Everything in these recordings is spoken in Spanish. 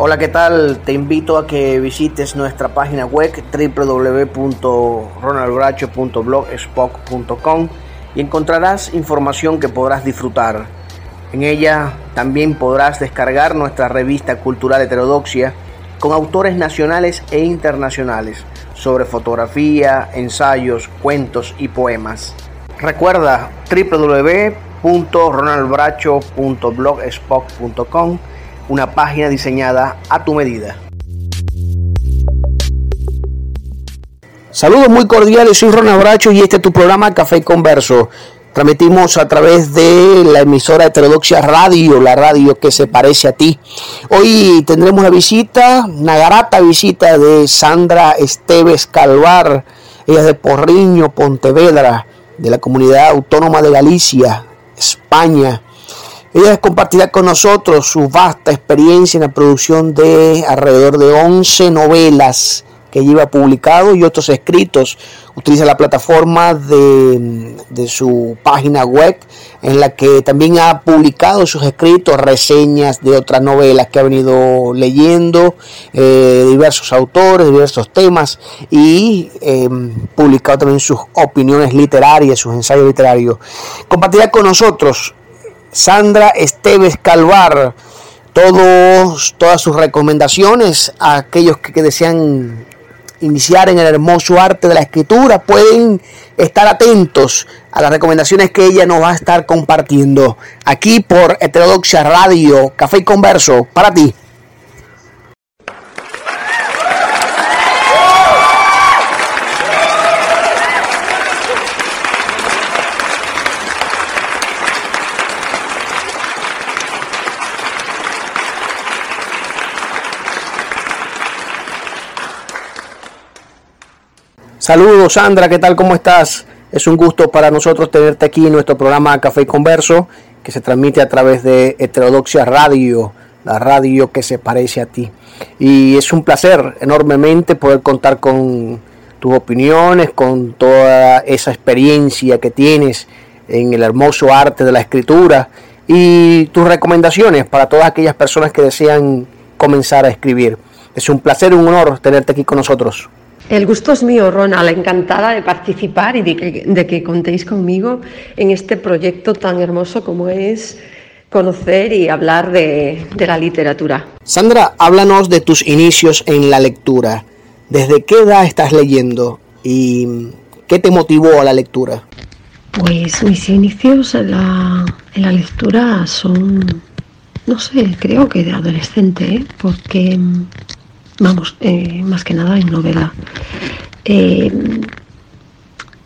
Hola, ¿qué tal? Te invito a que visites nuestra página web www.ronaldbracho.blogspot.com y encontrarás información que podrás disfrutar. En ella también podrás descargar nuestra revista cultural heterodoxia con autores nacionales e internacionales sobre fotografía, ensayos, cuentos y poemas. Recuerda www.ronaldbracho.blogspot.com una página diseñada a tu medida. Saludos muy cordiales, soy Ronald Bracho y este es tu programa Café Converso. Transmitimos a través de la emisora Heterodoxia Radio, la radio que se parece a ti. Hoy tendremos una visita, una grata visita de Sandra Esteves Calvar, ella es de Porriño, Pontevedra, de la Comunidad Autónoma de Galicia, España. Ella compartirá con nosotros su vasta experiencia en la producción de alrededor de 11 novelas que lleva publicado y otros escritos. Utiliza la plataforma de, su página web en la que también ha publicado sus escritos, reseñas de otras novelas que ha venido leyendo, eh, diversos autores, diversos temas y em, publicado también sus opiniones literarias, sus ensayos literarios. Compartirá con nosotros Sandra Esteves Calvar, todos, todas sus recomendaciones a aquellos que, desean iniciar en el hermoso arte de la escritura, pueden estar atentos a las recomendaciones que ella nos va a estar compartiendo aquí por Heterodoxia Radio, Café y Converso, para ti. Saludos Sandra, ¿qué tal? ¿Cómo estás? Es un gusto para nosotros tenerte aquí en nuestro programa Café y Converso, que se transmite a través de Heterodoxia Radio, la radio que se parece a ti. Y es un placer enormemente poder contar con tus opiniones, con toda esa experiencia que tienes en el hermoso arte de la escritura y tus recomendaciones para todas aquellas personas que desean comenzar a escribir. Es un placer un honor tenerte aquí con nosotros. El gusto es mío, Ronald, encantada de participar y de que, contéis conmigo en este proyecto tan hermoso como es conocer y hablar de, de, la literatura. Sandra, háblanos de tus inicios en la lectura. ¿Desde qué edad estás leyendo y qué te motivó a la lectura? Pues mis inicios en la, en la lectura son, no sé, creo que de adolescente, ¿eh? porque vamos, eh, más que nada en novela. Eh,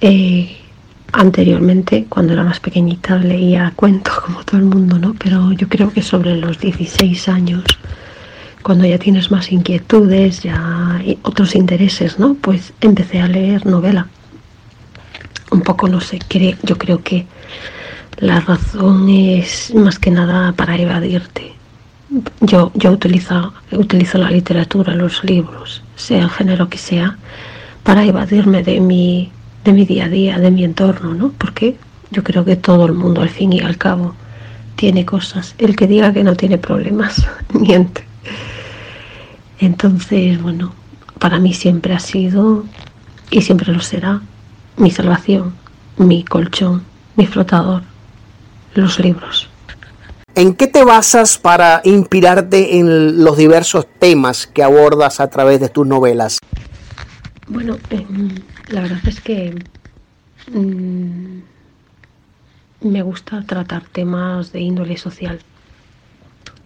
eh, anteriormente, cuando era más pequeñita, leía cuentos como todo el mundo, ¿no? Pero yo creo que sobre los 16 años, cuando ya tienes más inquietudes, ya otros intereses, ¿no? Pues empecé a leer novela. Un poco, no sé, yo creo que la razón es más que nada para evadirte yo, yo utilizo, utilizo la literatura, los libros, sea el género que sea, para evadirme de mi, de mi día a día, de mi entorno, ¿no? Porque yo creo que todo el mundo, al fin y al cabo, tiene cosas. El que diga que no tiene problemas, miente. Entonces, bueno, para mí siempre ha sido, y siempre lo será, mi salvación, mi colchón, mi flotador, los libros. ¿En qué te basas para inspirarte en los diversos temas que abordas a través de tus novelas? Bueno, em, la verdad es que mm, me gusta tratar temas de índole social,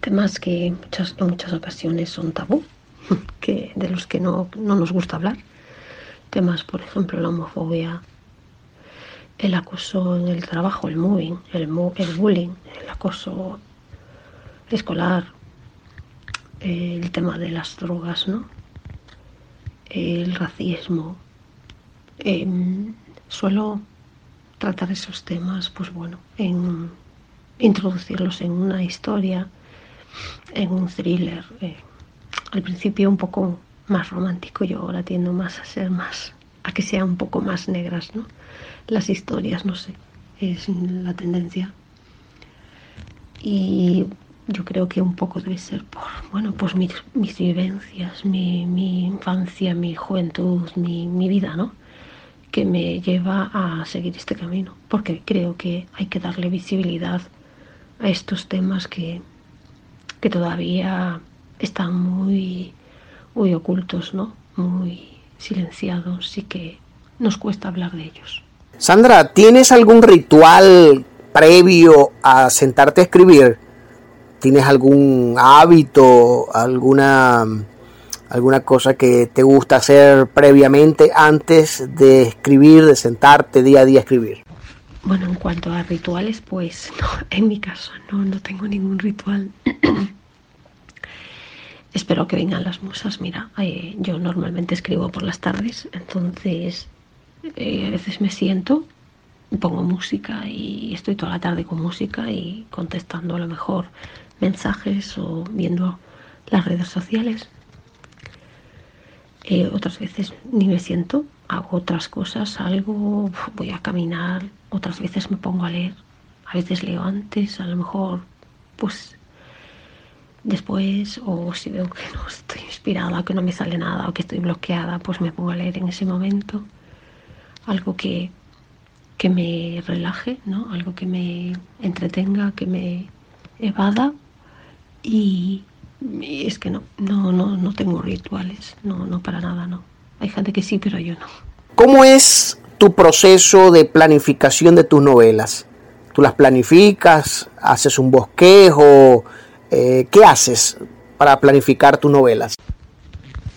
temas que en muchas, en muchas ocasiones son tabú, que, de los que no, nos gusta hablar. Temas, por ejemplo, la homofobia, el acoso en el trabajo, el moving, el, el bullying, el acoso escolar, el tema de las drogas, ¿no? el racismo. Em, suelo tratar esos temas, pues bueno, en introducirlos en una historia, en un thriller. Eh, al principio un poco más romántico, yo ahora tiendo más a ser más, a que sean un poco más negras, ¿no? las historias, no sé, es la tendencia. Y yo creo que un poco debe ser por, bueno, pues mis, mis vivencias, mi, mi, infancia, mi juventud, mi, mi vida, ¿no? Que me lleva a seguir este camino, porque creo que hay que darle visibilidad a estos temas que, que todavía están muy, muy ocultos, ¿no? Muy silenciados y que nos cuesta hablar de ellos. Sandra, ¿tienes algún ritual previo a sentarte a escribir? ¿Tienes algún hábito, alguna, alguna cosa que te gusta hacer previamente antes de escribir, de sentarte día a día a escribir? Bueno, en cuanto a rituales, pues no, en mi caso no, no tengo ningún ritual. Espero que vengan las musas. Mira, yo normalmente escribo por las tardes, entonces eh, a veces me siento, pongo música y estoy toda la tarde con música y contestando a lo mejor mensajes o viendo las redes sociales. Eh, otras veces ni me siento, hago otras cosas, algo, voy a caminar, otras veces me pongo a leer, a veces leo antes, a lo mejor pues después o si veo que no estoy inspirada, que no me sale nada o que estoy bloqueada, pues me pongo a leer en ese momento algo que, que me relaje, ¿no? algo que me entretenga, que me evada y, es que no, no, no, no tengo rituales, no, no para nada, no. Hay gente que sí, pero yo no. ¿Cómo es tu proceso de planificación de tus novelas? ¿Tú las planificas? ¿Haces un bosquejo? Eh, ¿Qué haces para planificar tus novelas?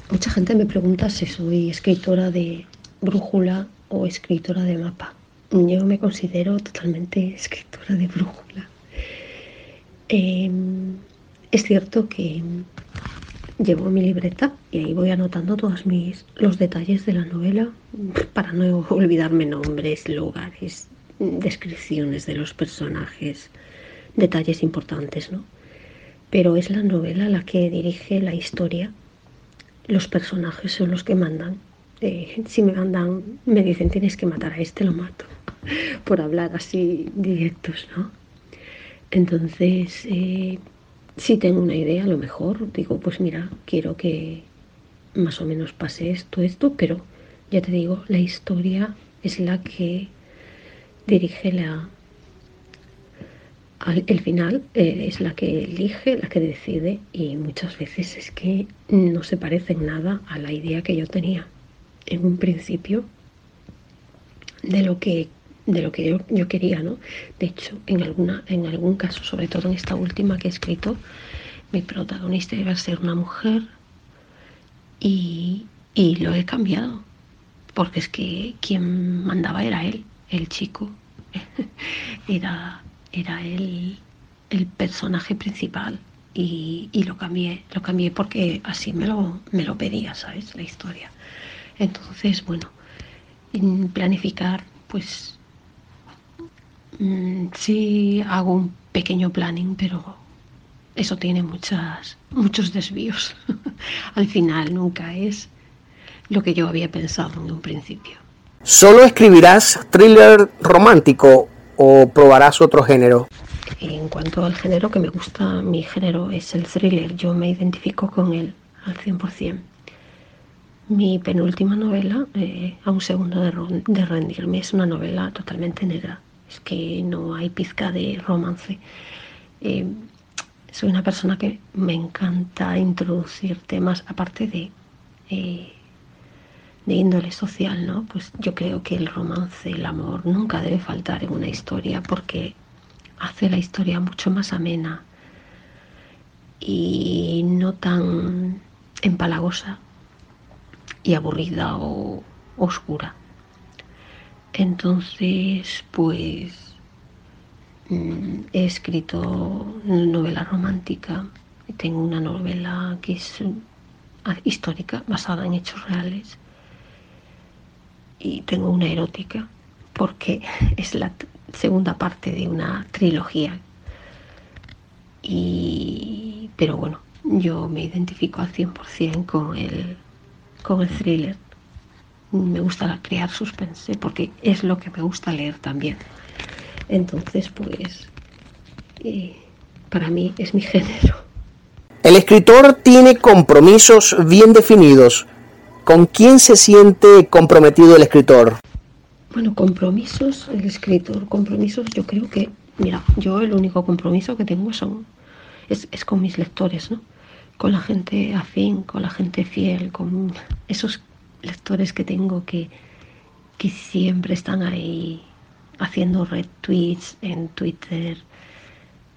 Mucha gente me pregunta si soy escritora de brújula o escritora de mapa. Yo me considero totalmente escritora de brújula. Em, es cierto que llevo mi libreta y ahí voy anotando todos mis, los detalles de la novela para no olvidarme nombres, lugares, descripciones de los personajes, detalles importantes, ¿no? Pero es la novela la que dirige la historia. Los personajes son los que mandan. Eh, si me mandan, me dicen tienes que matar a este, lo mato. Por hablar así directos, ¿no? Entonces, eh, si tengo una idea, a lo mejor digo, pues mira, quiero que más o menos pase esto, esto, pero ya te digo, la historia es la que dirige la... el final eh, es la que elige, la que decide y muchas veces es que no se parece en nada a la idea que yo tenía en un principio de lo que de lo que yo, quería, ¿no? De hecho, en, alguna, en algún caso, sobre todo en esta última que he escrito, mi protagonista iba a ser una mujer y, lo he cambiado, porque es que quien mandaba era él, el chico, era, era él el personaje principal y, y, lo cambié, lo cambié porque así me lo, me lo pedía, ¿sabes? La historia. Entonces, bueno, planificar, pues Mm, sí hago un pequeño planning, pero eso tiene muchas, muchos desvíos. Al final nunca es lo que yo había pensado en un principio. ¿Solo escribirás thriller romántico o probarás otro género? En cuanto al género que me gusta, mi género es el thriller. Yo me identifico con él al 100%. Mi penúltima novela, eh, A un segundo de, de rendirme, es una novela totalmente negra es que no hay pizca de romance. Eh, soy una persona que me encanta introducir temas, aparte de, eh, de índole social, ¿no? Pues yo creo que el romance, el amor, nunca debe faltar en una historia porque hace la historia mucho más amena y no tan empalagosa y aburrida o oscura. Entonces, pues mm, he escrito novela romántica, tengo una novela que es ah, histórica, basada en hechos reales, y tengo una erótica, porque es la segunda parte de una trilogía. Y, pero bueno, yo me identifico al 100% con el, con el thriller me gusta crear suspense porque es lo que me gusta leer también. Entonces, pues, para mí es mi género. El escritor tiene compromisos bien definidos. ¿Con quién se siente comprometido el escritor? Bueno, compromisos, el escritor, compromisos, yo creo que, mira, yo el único compromiso que tengo son, es, es con mis lectores, ¿no? Con la gente afín, con la gente fiel, con esos lectores que tengo que, que siempre están ahí haciendo retweets en Twitter,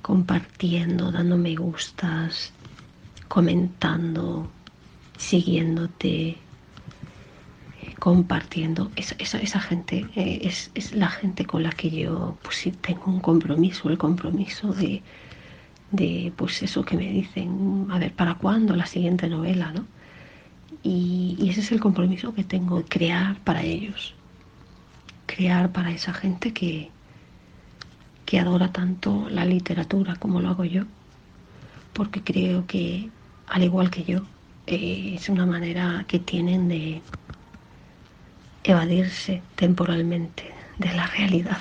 compartiendo, dando me gustas, comentando, siguiéndote, compartiendo. Esa, esa, esa gente eh, es, es, la gente con la que yo pues sí tengo un compromiso, el compromiso de, de pues eso que me dicen, a ver, ¿para cuándo la siguiente novela? ¿no? Y, y ese es el compromiso que tengo, crear para ellos, crear para esa gente que, que adora tanto la literatura como lo hago yo, porque creo que, al igual que yo, eh, es una manera que tienen de, evadirse temporalmente de la realidad.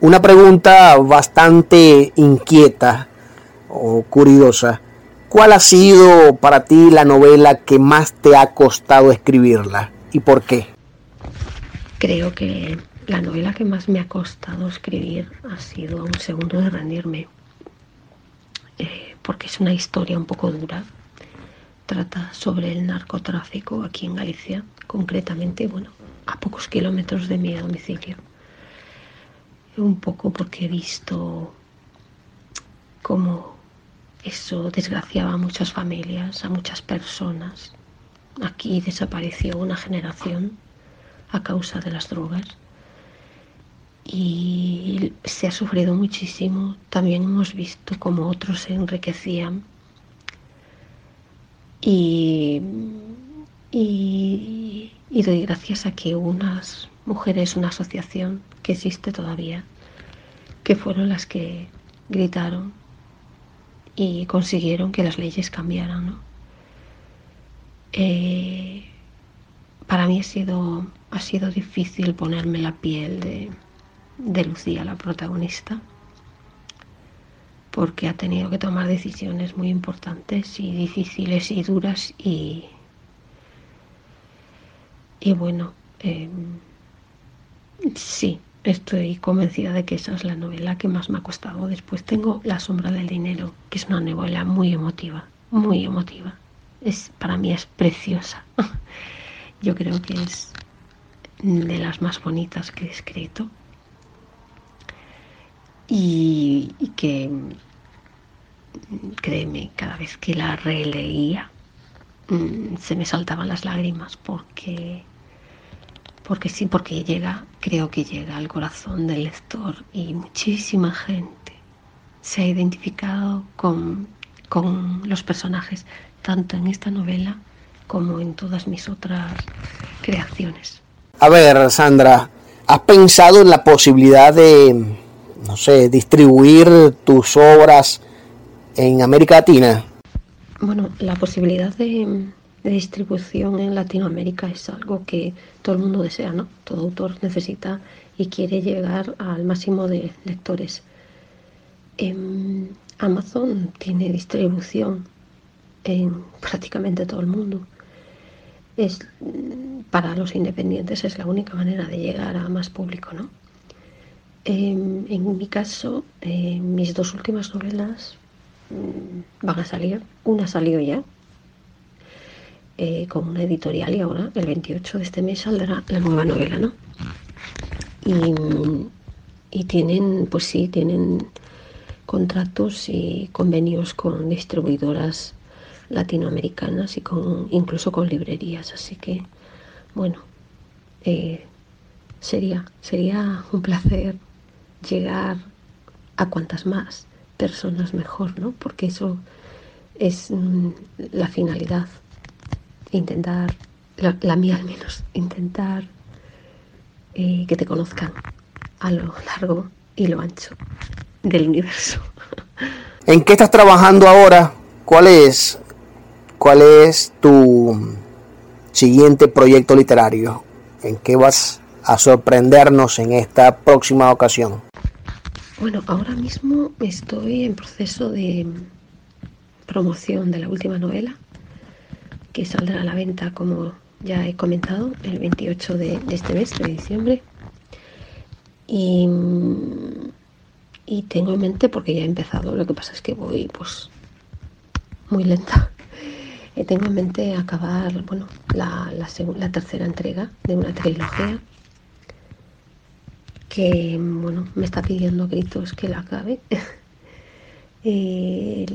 Una pregunta bastante inquieta o curiosa. ¿Cuál ha sido para ti la novela que más te ha costado escribirla y por qué? Creo que la novela que más me ha costado escribir ha sido Un segundo de rendirme, eh, porque es una historia un poco dura. Trata sobre el narcotráfico aquí en Galicia, concretamente, bueno, a pocos kilómetros de mi domicilio. Un poco porque he visto cómo eso desgraciaba a muchas familias, a muchas personas. Aquí desapareció una generación a causa de las drogas y se ha sufrido muchísimo. También hemos visto cómo otros se enriquecían y, y, y doy gracias a que unas mujeres, una asociación que existe todavía, que fueron las que gritaron y consiguieron que las leyes cambiaran. ¿no? Eh, para mí ha sido, ha sido difícil ponerme la piel de, de Lucía, la protagonista, porque ha tenido que tomar decisiones muy importantes y difíciles y duras y, y bueno, eh, sí, estoy convencida de que esa es la novela que más me ha costado. Después tengo La sombra del dinero, que es una novela muy emotiva, muy emotiva. Es, para mí es preciosa. Yo creo que es de las más bonitas que he escrito. Y, y que, créeme, cada vez que la releía, mm, se me saltaban las lágrimas porque porque sí, porque llega, creo que llega al corazón del lector y muchísima gente se ha identificado con, con los personajes, tanto en esta novela como en todas mis otras creaciones. A ver, Sandra, ¿has pensado en la posibilidad de, no sé, distribuir tus obras en América Latina? Bueno, la posibilidad de, de distribución en Latinoamérica es algo que todo el mundo desea, ¿no? Todo autor necesita y quiere llegar al máximo de lectores. Eh, Amazon tiene distribución en prácticamente todo el mundo. Es, para los independientes es la única manera de llegar a más público, ¿no? Eh, en mi caso, eh, mis dos últimas novelas mmm, van a salir. Una salió ya, eh, con una editorial y ahora el 28 de este mes saldrá la nueva novela, ¿no? Y, tienen, pues sí, tienen contratos y convenios con distribuidoras latinoamericanas y con incluso con librerías, así que bueno, eh, sería, sería un placer llegar a cuantas más personas mejor, ¿no? Porque eso es mm, la finalidad intentar, la, la mía al menos, intentar eh, que te conozcan a lo largo y lo ancho del universo. ¿En qué estás trabajando ahora? ¿Cuál es, cuál es tu siguiente proyecto literario? ¿En qué vas a sorprendernos en esta próxima ocasión? Bueno, ahora mismo estoy en proceso de promoción de la última novela, que saldrá a la venta, como ya he comentado, el 28 de, este mes, de diciembre. Y, y, tengo en mente, porque ya he empezado, lo que pasa es que voy pues muy lenta. Eh, tengo en mente acabar bueno, la, la, tercera entrega de una trilogía que bueno, me está pidiendo gritos que la acabe. Eh,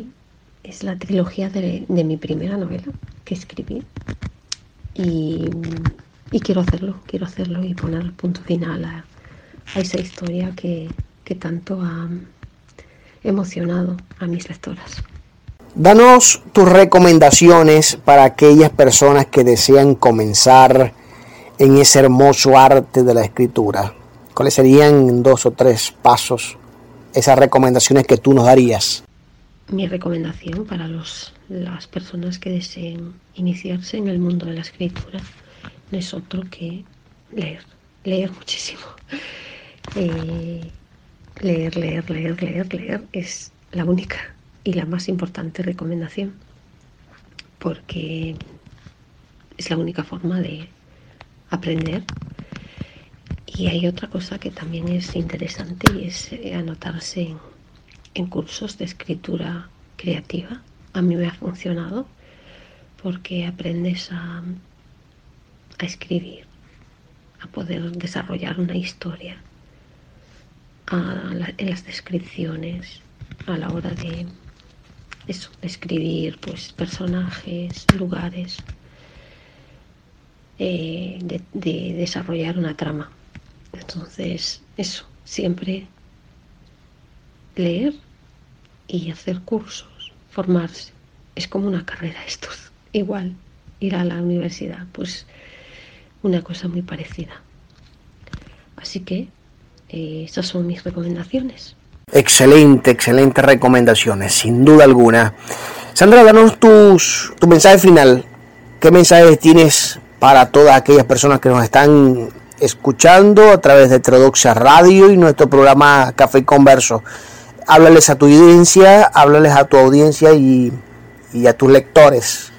es la trilogía de, mi primera novela que escribí y, quiero hacerlo, quiero hacerlo y poner punto final a, esa historia que, que tanto ha emocionado a mis lectoras. Danos tus recomendaciones para aquellas personas que desean comenzar en ese hermoso arte de la escritura. ¿Cuáles serían dos o tres pasos, esas recomendaciones que tú nos darías? Mi recomendación para los, las personas que deseen iniciarse en el mundo de la escritura no es otro que leer, leer muchísimo. Eh, leer, leer, leer, leer, leer es la única y la más importante recomendación, porque es la única forma de aprender y hay otra cosa que también es interesante y es eh, anotarse en, cursos de escritura creativa. A mí me ha funcionado porque aprendes a, escribir, a poder desarrollar una historia, en las descripciones, a la hora de eso, escribir pues, personajes, lugares, eh, de desarrollar una trama. Entonces, eso, siempre leer y hacer cursos, formarse. Es como una carrera esto, igual ir a la universidad, pues una cosa muy parecida. Así que eh, esas son mis recomendaciones. Excelente, excelentes recomendaciones, sin duda alguna. Sandra, danos tus, tu mensaje final. ¿Qué mensaje tienes para todas aquellas personas que nos están escuchando a través de Heterodoxia Radio y nuestro programa Café Converso. Háblales a tu audiencia, háblales a tu audiencia y, a tus lectores.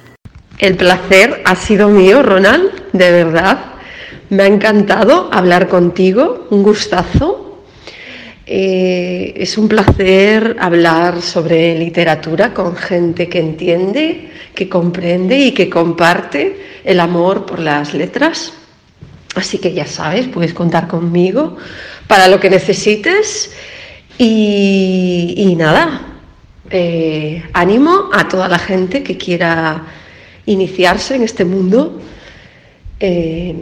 El placer ha sido mío, Ronald, de verdad. Me ha encantado hablar contigo, un gustazo. Eh, es un placer hablar sobre literatura con gente que entiende, que comprende y que comparte el amor por las letras. Así que ya sabes, puedes contar conmigo para lo que necesites. Y, nada, eh, ánimo a toda la gente que quiera iniciarse en este mundo. Eh,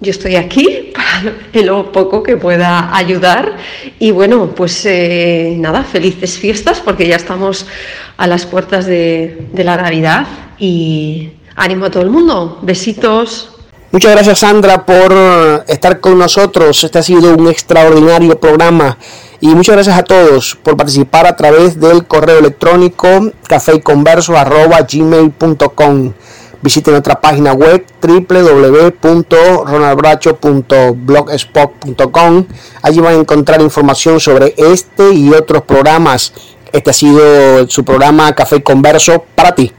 yo estoy aquí para lo poco que pueda ayudar. Y bueno, pues eh, nada, felices fiestas porque ya estamos a las puertas de la Navidad. Y ánimo a todo el mundo. Besitos. Muchas gracias Sandra por estar con nosotros. Este ha sido un extraordinario programa. Y muchas gracias a todos por participar a través del correo electrónico cafeyconverso.gmail.com Visiten nuestra página web www.ronaldbracho.blogspot.com Allí van a encontrar información sobre este y otros programas. Este ha sido su programa Café Converso para ti.